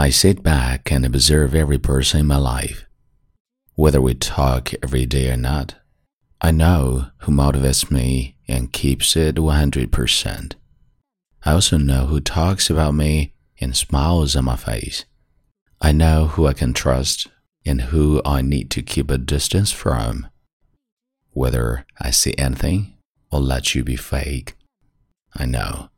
I sit back and observe every person in my life. Whether we talk every day or not, I know who motivates me and keeps it 100%. I also know who talks about me and smiles on my face. I know who I can trust and who I need to keep a distance from. Whether I see anything or let you be fake, I know.